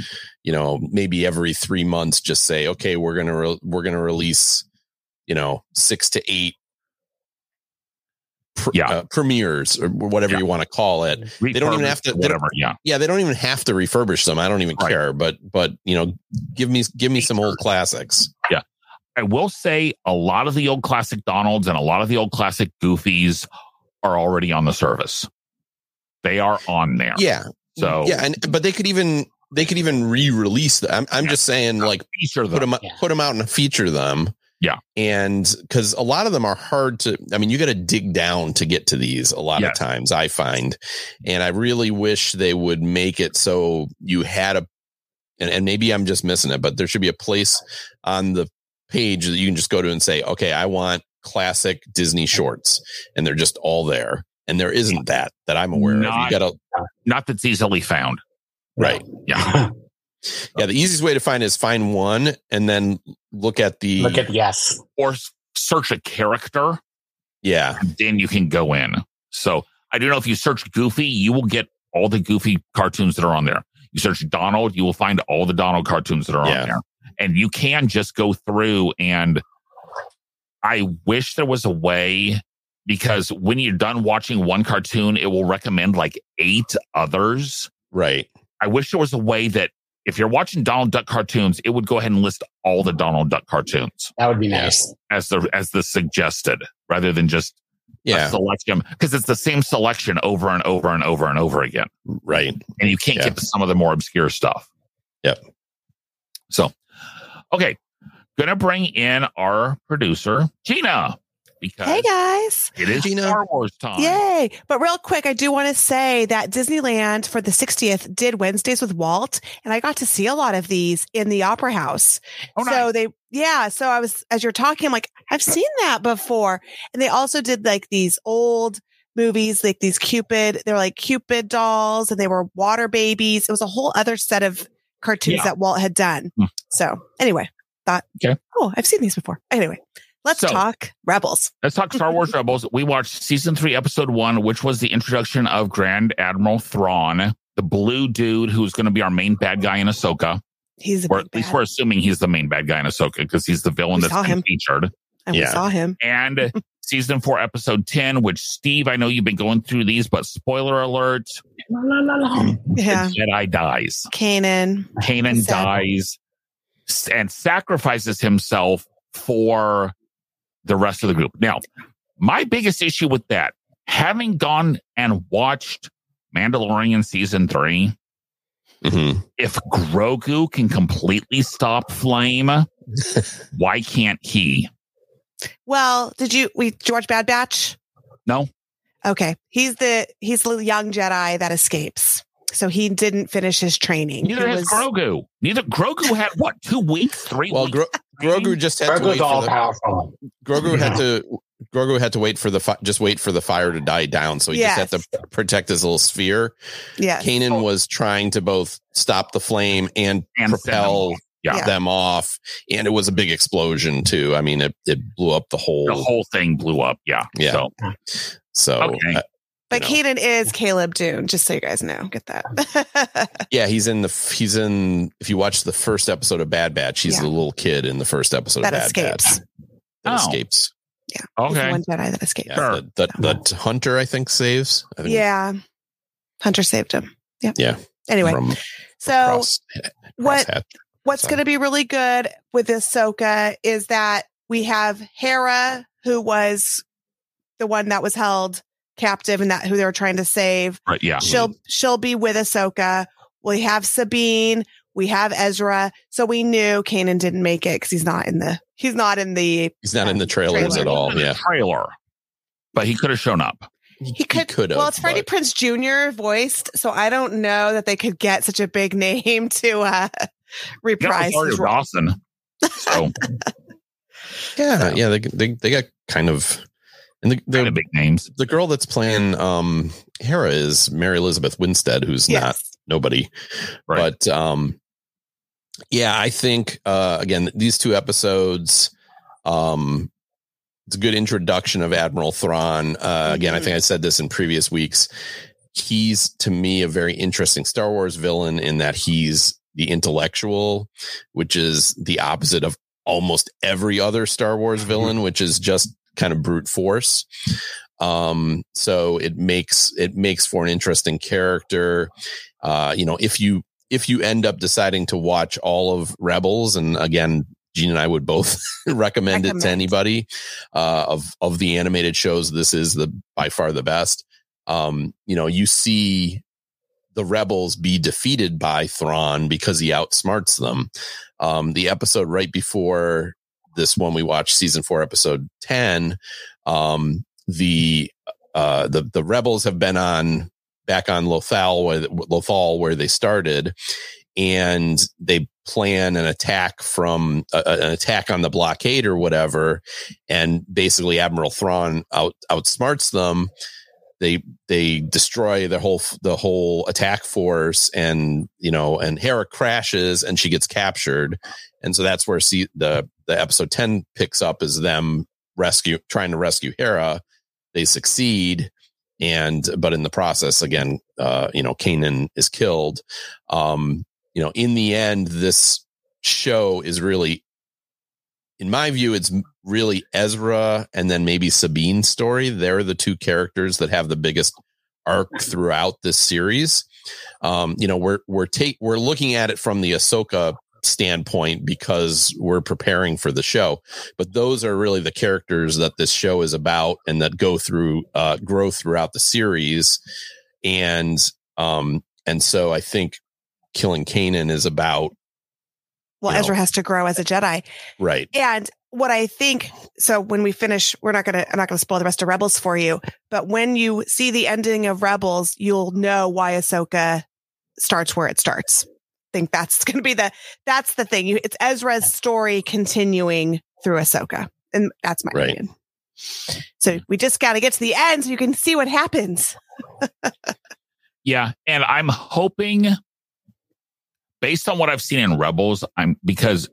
you know, maybe every three months just say, okay, we're gonna re- we're gonna release, you know, six to eight. Pr- Yeah. uh, premieres or whatever Yeah. you want to call it They don't even have to- they Whatever. Yeah. yeah they don't even have to refurbish them i don't even Right. care but but you know give me give me some old classics Yeah. I will say a lot of the old classic Donalds and a lot of the old classic Goofies are already on the service. They are on there. yeah So yeah and but they could even they could even re-release them i'm, I'm Yeah. just saying like feature them. put them. them Yeah. put them out and feature them Yeah. and because a lot of them are hard to i mean you got to dig down to get to these a lot Yes. of times i find and i really wish they would make it so you had a and, and maybe i'm just missing it but there should be a place on the page that you can just go to and say okay i want classic disney shorts and they're just all there and there isn't that that i'm aware of you gotta Not that's easily found. right Yeah. yeah the easiest way to find is find one and then look at the Look at yes. Or search a character, yeah then you can go in. So I don't know if you search Goofy, you will get all the Goofy cartoons that are on there. You search Donald, you will find all the Donald cartoons that are Yeah. on there. And you can just go through and I wish there was a way because when you're done watching one cartoon, it will recommend like eight others. right I wish there was a way that if you're watching Donald Duck cartoons, it would go ahead and list all the Donald Duck cartoons That would be nice. as the as the suggested, rather than just a yeah selection because it's the same selection over and over and over and over again, right and you can't Yeah. get to some of the more obscure stuff. Yep. So, okay, gonna bring in our producer Gina because Hey guys. it is Gina. Star Wars time. Yay. But real quick, I do want to say that Disneyland for the 60th did Wednesdays with Walt, and I got to see a lot of these in the Opera House. Oh, so nice. they, yeah. So I was, as you're talking, I'm like, I've seen that before. And they also did like these old movies, like these Cupid, they were like Cupid dolls and they were water babies. It was a whole other set of cartoons Yeah. that Walt had done. Hmm. So anyway, thought, Okay. oh, I've seen these before. Anyway, let's So- talk Rebels. Let's talk Star Wars Rebels. We watched season three, episode one, which was the introduction of Grand Admiral Thrawn, the blue dude who's going to be our main bad guy in Ahsoka. He's a Or big at least bad. we're assuming he's the main bad guy in Ahsoka because he's the villain We that's saw been featured. and we Yeah. saw him. And season four, episode 10, which Steve, I know you've been going through these, but spoiler alert. Yeah. the Jedi dies. Kanan. Kanan dies and sacrifices himself for the rest of the group. Now, my biggest issue with that, having gone and watched Mandalorian season three, Mhm. if Grogu can completely stop flame, why can't he? Well, did you we did you watch Bad Batch? No. Okay. He's the he's the young Jedi that escapes. So he didn't finish his training. Neither he has Grogu. Neither Grogu had what two weeks, three well weeks. Gro- grogu just had to wait Grogu's for all the, powerful. grogu had to grogu had to wait for the fi- just wait for the fire to die down so he Yes. just had to protect his little sphere yeah. kanan was trying to both stop the flame and, And propel. Yeah. them off and it was a big explosion too i mean it, it blew up the whole, the whole thing blew up. Yeah. Yeah. So so Okay. uh, But you know. Kanan is Caleb Dume, just so you guys know. Get that. yeah he's in the he's in if you watch the first episode of bad batch he's Yeah. the little kid in the first episode that of bad escapes. batch that Oh. escapes He's the okay. one Jedi that escapes. yeah, Sure. that, that, that hunter i think saves I think Yeah. Hunter saved him. Yeah. Yeah. Anyway, from so cross- what crosshatch. what's So- going to be really good with Ahsoka is that we have Hera, who was the one that was held captive and that who they were trying to save. Right. Yeah. She'll she'll be with Ahsoka. We have Sabine. We have Ezra. So we knew Kanan didn't make it because he's not in the He's not in the. He's not in the trailers Trailer. at all. Yeah. trailer, but he could have shown up. He could. could have. well, it's Freddie but- Prinze Jr. voiced, so I don't know that they could get such a big name to uh, reprise Rosario his role. Dawson. So Yeah, yeah. They they they got kind of, and the kind of big names. the girl that's playing um Hera is Mary Elizabeth Winstead, who's not nobody. Right. But um yeah, I think uh again these two episodes um it's a good introduction of Admiral Thrawn. Uh again, I think I said this in previous weeks. He's to me a very interesting Star Wars villain in that he's the intellectual, which is the opposite of almost every other Star Wars villain, which is just kind of brute force. Um, so it makes it makes for an interesting character. Uh, you know, if you if you end up deciding to watch all of Rebels, and again, Gene and I would both recommend, it to anybody uh, of of the animated shows. This is the by far the best. Um, you know, you see the rebels be defeated by Thrawn because he outsmarts them. Um, the episode right before this one we watched, season four, episode ten, um, the uh, the the rebels have been on back on Lothal where Lothal where they started, and they plan an attack from uh, an attack on the blockade or whatever, and basically Admiral Thrawn out outsmarts them. They they destroy the whole the whole attack force, and you know, and Hera crashes and she gets captured, and so that's where see the the episode ten picks up is them rescue trying to rescue Hera. They succeed, and but in the process, again, uh, you know, Kanan is killed. Um, you know, in the end, this show is really, in my view, it's really Ezra and then maybe Sabine's story. They're the two characters that have the biggest arc throughout this series. Um, you know, we're we're take we're looking at it from the Ahsoka standpoint because we're preparing for the show. But those are really the characters that this show is about and that go through uh grow throughout the series. And um and so I think killing Kanan is about Well, you know. Ezra has to grow as a Jedi. right. And what I think, so when we finish, we're not to, I'm not going to spoil the rest of Rebels for you, but when you see the ending of Rebels, you'll know why Ahsoka starts where it starts. I think that's going to be the, that's the thing. It's Ezra's story continuing through Ahsoka. And that's my Right. opinion. So we just got to get to the end so you can see what happens. Yeah, and I'm hoping, based on what I've seen in Rebels, I'm because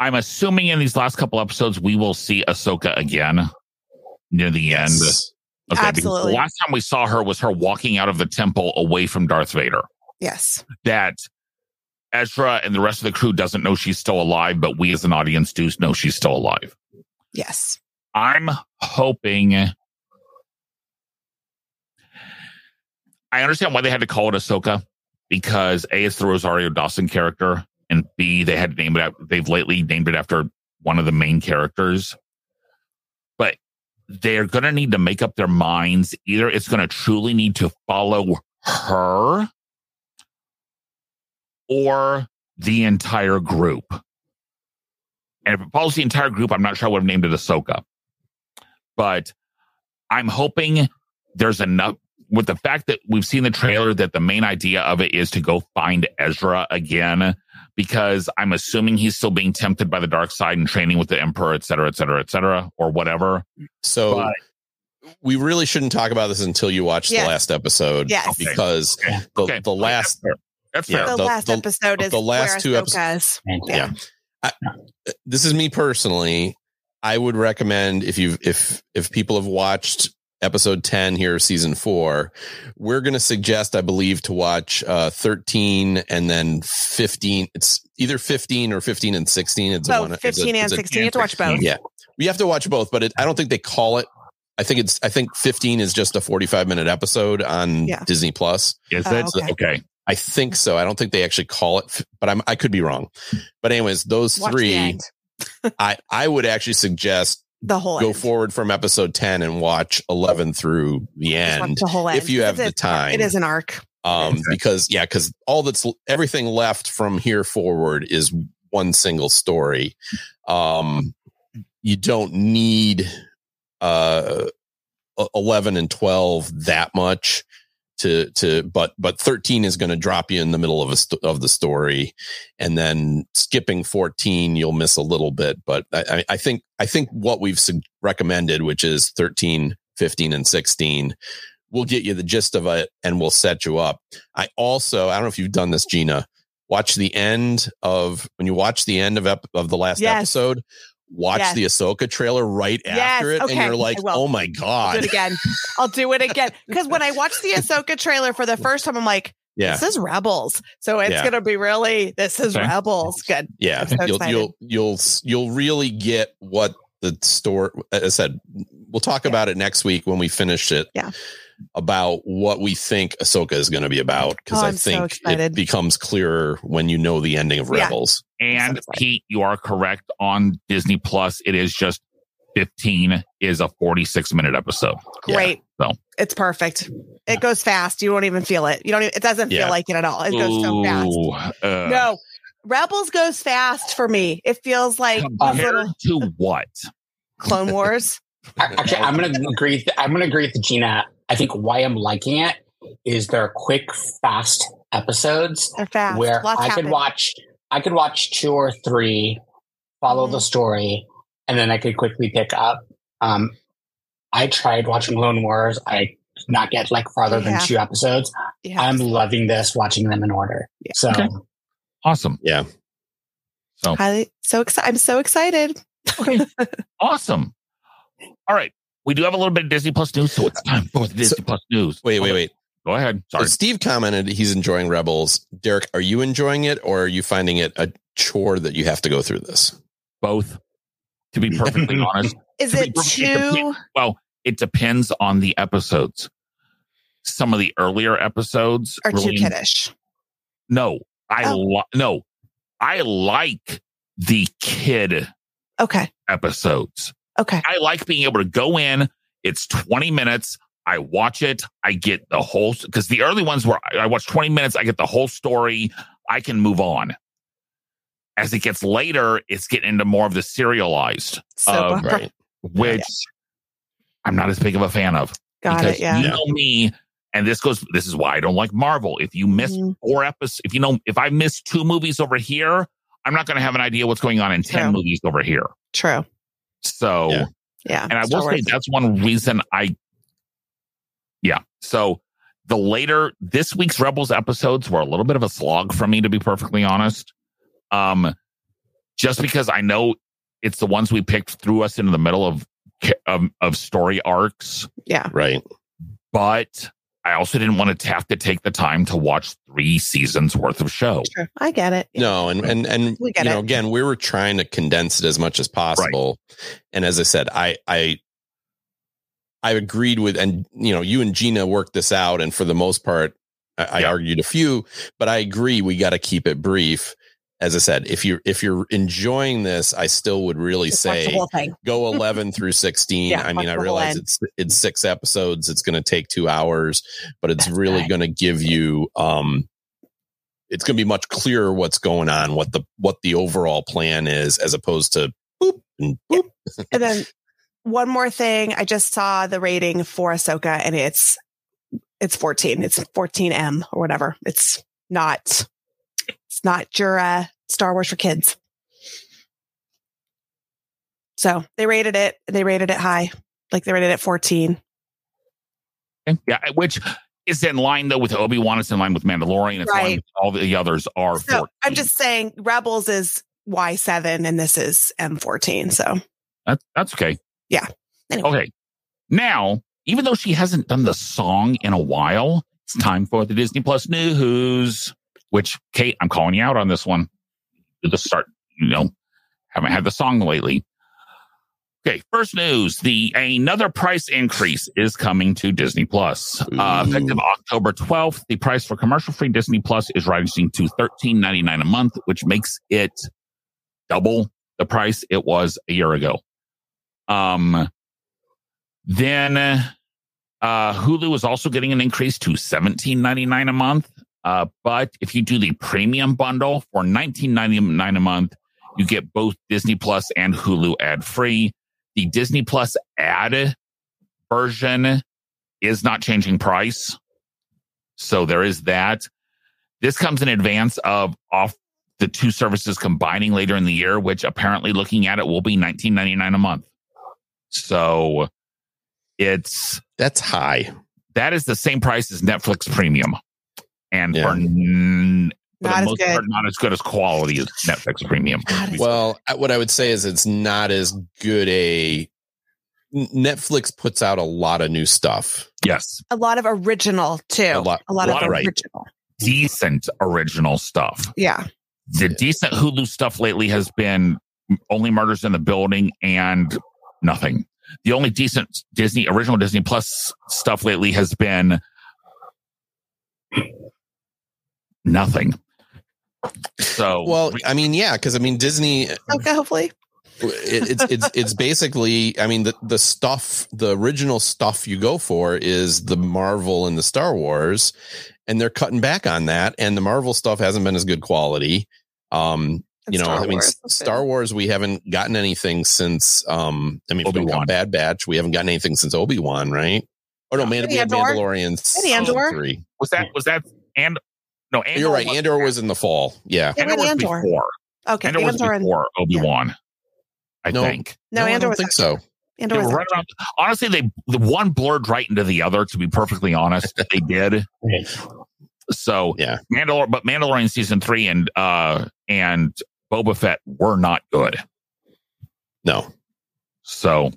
I'm assuming in these last couple episodes we will see Ahsoka again near the end. Okay, because Absolutely. the last time we saw her was her walking out of the temple away from Darth Vader. Yes. That Ezra and the rest of the crew doesn't know she's still alive, but we as an audience do know she's still alive. Yes. I'm hoping. I understand why they had to call it Ahsoka because A, it's the Rosario Dawson character, and B, they had to name it out. They've lately named it after one of the main characters. But they're going to need to make up their minds. Either it's going to truly need to follow her or the entire group. And if it follows the entire group, I'm not sure I would have named it Ahsoka. But I'm hoping there's enough with the fact that we've seen the trailer that the main idea of it is to go find Ezra again, because I'm assuming he's still being tempted by the dark side and training with the Emperor, et cetera, et cetera, et cetera, or whatever. So But- we really shouldn't talk about this until you watch Yes. the last episode. Yes. Because Okay. the, Okay. the last That's Yeah. fair. The, the- last the- episode is the last where two Ahsoka is. And Yeah. this is me personally. I would recommend if you if if people have watched episode 10 here season 4 we're going to suggest i believe to watch uh 13 and then 15 it's either 15 or 15 and 16 it's Both one it's a- 15 and it's a- 16. You have to watch both. yeah we have to watch both but it, i don't think they call it i think it's i think 15 is just a 45 minute episode on Yeah. disney plus Is Oh, okay. okay. I think so. I don't think they actually call it, but I'm, I could be wrong. But anyways, those Watch three. I, I would actually suggest The whole go end. forward from episode 10 and watch 11 through the end. the whole end. if you have Because the it's- time. It is an arc. Um, because yeah, because all that's everything left from here forward is one single story. Um, you don't need uh, 11 and 12 that much to to but but 13 is going to drop you in the middle of a st- of the story and then skipping 14 you'll miss a little bit but i i think i think what we've su- recommended which is 13 15 and 16 will get you the gist of it and will set you up i also i don't know if you've done this gina watch the end of when you watch the end of ep- of the last Yes. episode watch Yes. the ahsoka trailer right Yes, after it okay, and you're like oh my I'll do god it again. I'll do it again. Because when I watched the Ahsoka trailer for the first time, I'm like, yeah this is Rebels. So it's Yeah. going to be really, this is Okay. Rebels. Good. Yeah, so you'll you'll you'll you'll really get what the store. As I said, we'll talk Yeah. about it next week when we finish it. Yeah. About what we think Ahsoka is going to be about because Oh, I I'm so think it becomes clearer when you know the ending of Yeah. Rebels. And excited. Pete, you are correct on Disney Plus. It is just 15 is a 46 minute episode. Yeah. Great. So. It's perfect. It goes fast. You won't even feel it. You don't even, it doesn't Yeah. feel like it at all. It goes so fast. Uh, No, Rebels goes fast for me. It feels like Compared little to what? Clone Wars. Actually, I'm gonna agree. With, I'm gonna agree with Gina. I think why I'm liking it is they're quick, fast episodes They're fast. where Lots I happen. could watch. I could watch two or three, follow the Mhm. story, and then I could quickly pick up. Um, I tried watching Clone Wars. I did not get like farther Yeah. than two episodes. Yeah. I'm loving this, watching them in order. Yeah. So Okay. Awesome. Yeah. Highly, so excited. I'm so excited. Okay. Awesome. All right. We do have a little bit of Disney Plus news, so it's time for the Disney Plus news. Wait, wait, wait. Go ahead. So Sorry. Steve commented he's enjoying Rebels. Derek, are you enjoying it or are you finding it a chore that you have to go through this? Both. To be perfectly honest, Is To it too? well, it depends on the episodes. Some of the earlier episodes Or too kiddish? No, I Oh. li- no, I like the kid Okay. episodes. Okay. I like being able to go in. It's 20 minutes. I watch it. I get the whole, because the early ones were, I watch 20 minutes. I get the whole story. I can move on. As it gets later, it's getting into more of the serialized, So Uh, Right. which I'm not as big of a fan of. got because it. Yeah. you know me, and this goes, this is why I don't like Marvel. If you miss Mhm. four episodes, if you know, if I miss two movies over here, I'm not going to have an idea what's going on in 10 movies over here. True. So, Yeah. Yeah. and I Star will say Wars. that's one reason I, yeah. So the later this week's Rebels episodes were a little bit of a slog for me, to be perfectly honest. Um, just because I know it's the ones we picked threw us into the middle of of, of story arcs, Yeah. Right. but I also didn't want to have to take the time to watch three seasons worth of show. True. I get it. Yeah. No, and and and We you get know, it. again, we were trying to condense it as much as possible. And as I said, I I I agreed with, and you know, you and Gina worked this out, and for the most part, I, I argued a few, but I agree we got to keep it brief. As I said, if you're if you're enjoying this, I still would really Just say go 11 through 16 Yeah, i mean i realize it's it's six episodes it's going to take two hours but it's That's really right. going to give you um it's going to be much clearer what's going on what the what the overall plan is as opposed to boop and boop And then one more thing, I just saw the rating for Ahsoka, and it's it's 14. It's 14M or whatever. It's not it's not your uh, Star Wars for kids. So they rated it. They rated it high, like they rated it 14. Yeah, which is in line though with Obi Wan. It's in line with Mandalorian. It's in line Right. with all the others are. So 14. I'm just saying, Rebels is Y7 and this is M14. So That's that's okay. Yeah. Anyway. Okay. Now, even though she hasn't done the song in a while, it's time for the Disney Plus news. Which Kate, I'm calling you out on this one. To the start, you know, haven't had the song lately. Okay, first news: the another price increase is coming to Disney Plus. Uh, effective October 12th, the price for commercial-free Disney Plus is rising to $13.99 a month, which makes it double the price it was a year ago. Um, then uh, Hulu is also getting an increase to $17.99 a month. Uh, but if you do the premium bundle for $19.99 a month, you get both Disney Plus and Hulu ad free. The Disney Plus ad version is not changing price. So there is that. This comes in advance of off the two services combining later in the year, which apparently looking at it will be nineteen ninety nine a month. So it's That's high. that is the same price as Netflix Premium, and Yeah. for, n- for Not the as most good. part, not as good as quality as Netflix Premium. Not Well, what I would say is it's not as good a. Netflix puts out a lot of new stuff. Yes, a lot of original too. A lot- a lot lot of of- right. original. decent original stuff. Yeah. The decent Hulu stuff lately has been only Murders in the Building and nothing. The only decent Disney original Disney Plus stuff lately has been nothing. So Well, I mean, yeah, because I mean Disney Okay. Hopefully. it, it's it's it's basically i mean the the stuff the original stuff you go for is the marvel and the star wars and they're cutting back on that and the marvel stuff hasn't been as good quality um And you know Star i mean Wars star wars we haven't gotten anything since um i mean Obi-Wan. bad batch we haven't gotten anything since obi-wan right oh no man we had mandalorian Andor. three was that was that and no Andor you're right was- andor was in the fall yeah Yeah, Andor was Andor. before. Okay. Andor was Andor and- before Obi Wan. I No. think. no, I Andor don't was think so Andor was right around, honestly, they the one blurred right into the other. To be perfectly honest, they did. So Yeah. Mandalor but Mandalorian season three and uh and Boba Fett were not good. no So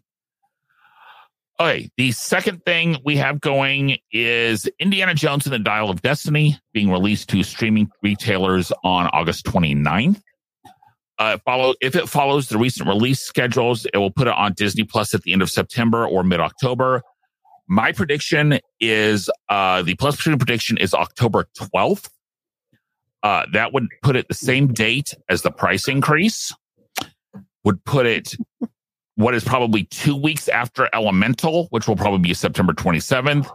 okay, the second thing we have going is Indiana Jones and the Dial of Destiny being released to streaming retailers on August 29th. Uh, follow if it follows the recent release schedules, it will put it on Disney Plus at the end of September or mid October. My prediction is uh, the Plus Prediction is October 12th. Uh, that would put it the same date as the price increase. Would put it what is probably two weeks after Elemental, which will probably be September 27th.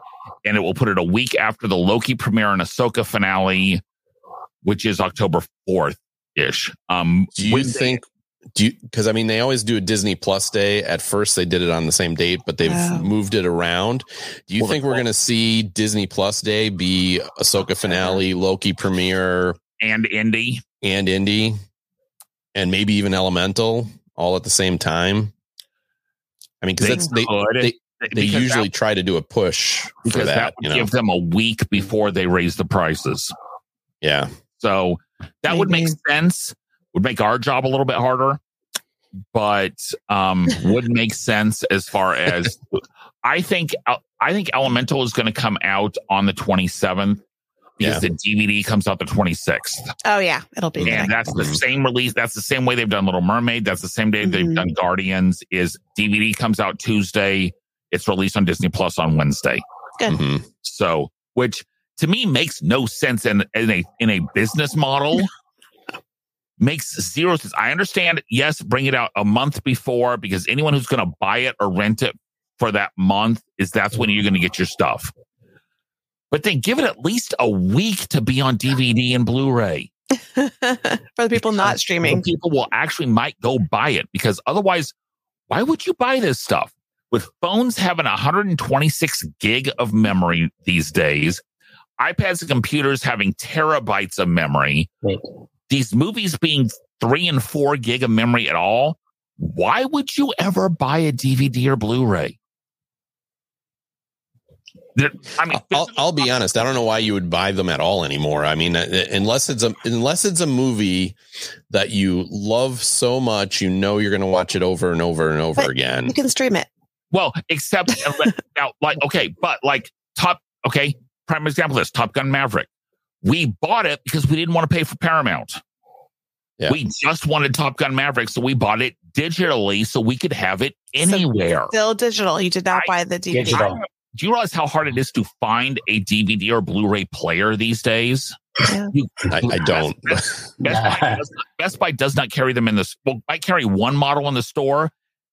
And it will put it a week after the Loki premiere and Ahsoka finale, which is October 4th ish. Um, Do you Wednesday- think? Do you? Because I mean, they always do a Disney Plus day. At first, they did it on the same date, but they've Oh. moved it around. Do you Well, think we're going to see Disney Plus day be Ahsoka finale, Loki premiere, and Indy? and Indy, and maybe even Elemental all at the same time? I mean, eh, because they, they, they, they usually that, try to do a push because that, that would you know? give them a week before they raise the prices. Yeah. So that Maybe. would make sense. Would make our job a little bit harder, but um, would make sense as far as I think. Uh, I think Elemental is going to come out on the 27th because yeah. the DVD comes out the 26th. Oh yeah, it'll be. And that's the same release. That's the same way they've done Little Mermaid. That's the same day mm-hmm. they've done Guardians. Is DVD comes out Tuesday. It's released on Disney Plus on Wednesday. Good. Mm-hmm. So, which to me makes no sense in in a in a business model. makes zero sense. I understand. Yes, bring it out a month before because anyone who's going to buy it or rent it for that month is that's when you're going to get your stuff. But then give it at least a week to be on DVD and Blu-ray. for the people not streaming. People will actually might go buy it because otherwise, why would you buy this stuff? With phones having 126 gig of memory these days, iPads and computers having terabytes of memory, Right. these movies being three and four gig of memory at all, why would you ever buy a DVD or Blu-ray? There- I mean, I'll, I'll be honest. I don't know why you would buy them at all anymore. I mean, uh, unless it's a unless it's a movie that you love so much, you know you're going to watch it over and over and over But again. You can stream it. Well, except now, like, okay, but like top, okay, prime example is Top Gun Maverick. We bought it because we didn't want to pay for Paramount. Yeah. We just wanted Top Gun Maverick, so we bought it digitally so we could have it anywhere. Still digital. You did not I- buy the DVD. Digital. Do you realize how hard it is to find a DVD or Blu-ray player these days? Yeah. You- I, I don't. Best, Best, Buy does not, Best Buy does not carry them in the well, might carry one model in the store.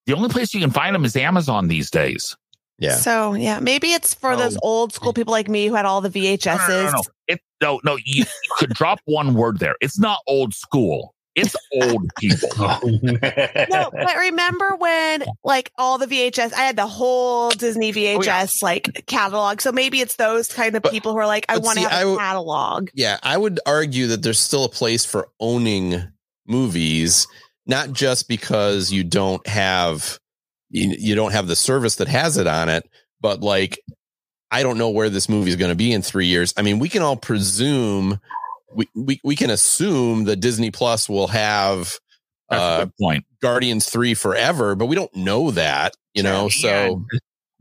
The only place you can find them is Amazon these days. Yeah. So yeah, maybe it's for those old school people like me who had all the No, no, no, no. It, no, no. You, you could drop one word there. It's not old school. It's old people. Oh, no, but remember when like all the VHS, I had the whole Disney oh, VHS like catalog. So maybe it's those kind of But- people who are like, I want to have I a w- catalog. Yeah, I would argue that there's still a place for owning movies, not just because you don't have you, you don't have the service that has it on it, but like I don't know where this movie is going to be in 3 years. I mean, we can all presume we, we we can assume that Disney Plus will have That's a uh good point. Guardians 3 forever, but we don't know that, you know. So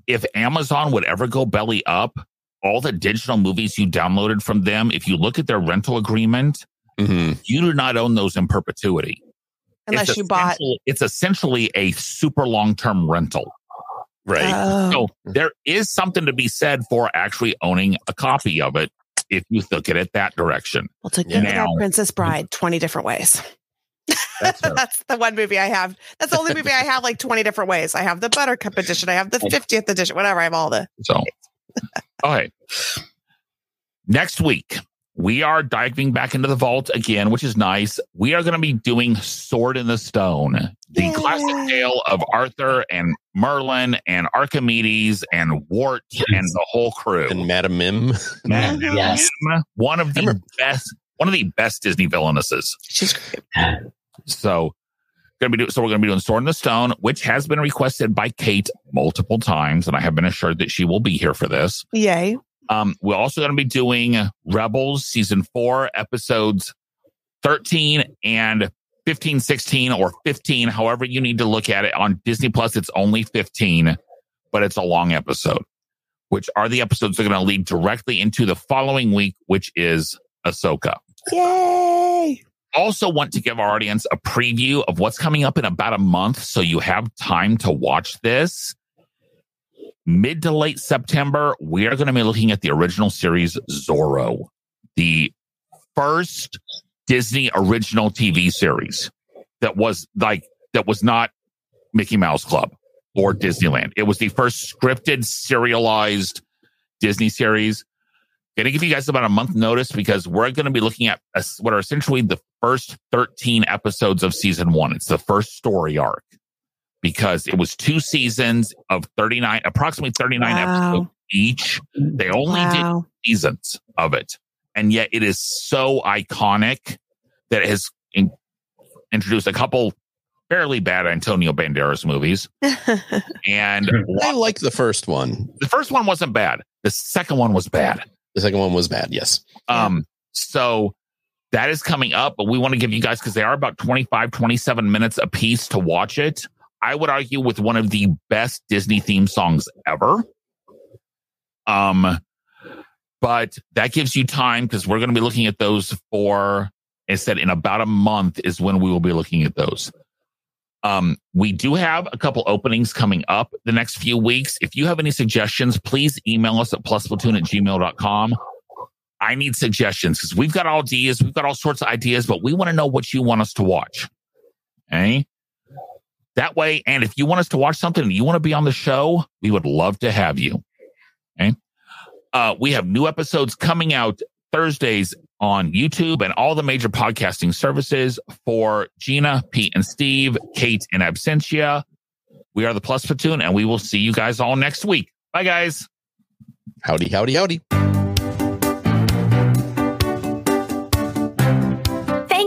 if Amazon would ever go belly up, all the digital movies you downloaded from them, if you look at their rental agreement, mhm. you do not own those in perpetuity. Unless It's you bought. it's essentially a super long term rental. right. Oh. So there is something to be said for actually owning a copy of it if you look at it that direction. Well, to Yeah. get Now- Princess Bride 20 different ways. That's. That's the one movie I have. That's the only movie I have like 20 different ways. I have the Buttercup edition. I have the 50th edition, whatever. I have all the. So, okay. Next week, we are diving back into the vault again, which is nice. We are going to be doing Sword in the Stone, the Yay. classic tale of Arthur and Merlin and Archimedes and Wart and the whole crew. And Madam Mim. Man, Yes. one of the remember- best, one of the best Disney villainesses. She's great. So, gonna be do, so we're gonna be doing Sword in the Stone, which has been requested by Kate multiple times, and I have been assured that she will be here for this. Yay. Um, we're also going to be doing Rebels season four, episodes 13 and 15, 16, or 15, however you need to look at it. On Disney Plus, it's only 15, but it's a long episode, which are the episodes that are going to lead directly into the following week, which is Ahsoka. Yay. Also, want to give our audience a preview of what's coming up in about a month so you have time to watch this mid to late September, we are going to be looking at the original series Zorro, the first Disney original TV series that was like, that was not Mickey Mouse Club or Disneyland. It was the first scripted, serialized Disney series. Gonna give you guys about a month notice because we're to be looking at what are essentially the first 13 episodes of season one. It's the first story arc because it was two seasons of 39, approximately 39 Wow. episodes each. They only did seasons of it. And yet it is so iconic that it has in- introduced a couple fairly bad Antonio Banderas movies. And I like the first one. the first one wasn't bad. The second one was bad. The second one was bad. Yes. Um, so that is coming up, but we want to give you guys because they are about 25, 27 minutes a piece to watch it. I would argue with one of the best Disney theme songs ever. Um, but that gives you time because we're going to be looking at those for, instead, in about a month is when we will be looking at those. Um, we do have a couple openings coming up the next few weeks. If you have any suggestions, please email us at plusplatoon at gmail.com. I need suggestions because we've got all ideas, we've got all sorts of ideas, but we want to know what you want us to watch. Okay. That way, and if you want us to watch something and you want to be on the show, we would love to have you. Okay. Uh, we have new episodes coming out Thursdays on YouTube and all the major podcasting services for Gina, Pete, and Steve, Kate, and Absentia. We are the Plus Platoon, and we will see you guys all next week. Bye, guys. Howdy, howdy, howdy.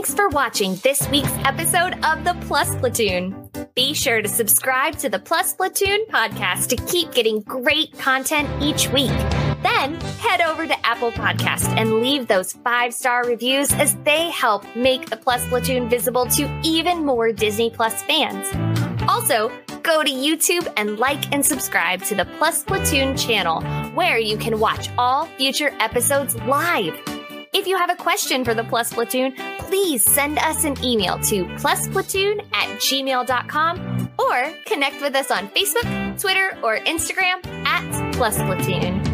Thanks for watching this week's episode of the Plus Platoon. Be sure to subscribe to the Plus Platoon podcast to keep getting great content each week. Then head over to Apple Podcast and leave those five star reviews as they help make the Plus Platoon visible to even more Disney Plus fans. Also, go to YouTube and like and subscribe to the Plus Platoon channel, where you can watch all future episodes live. If you have a question for the Plus Platoon, please send us an email to plusplatoon at gmail.com or connect with us on Facebook, Twitter, or Instagram at Plus Platoon.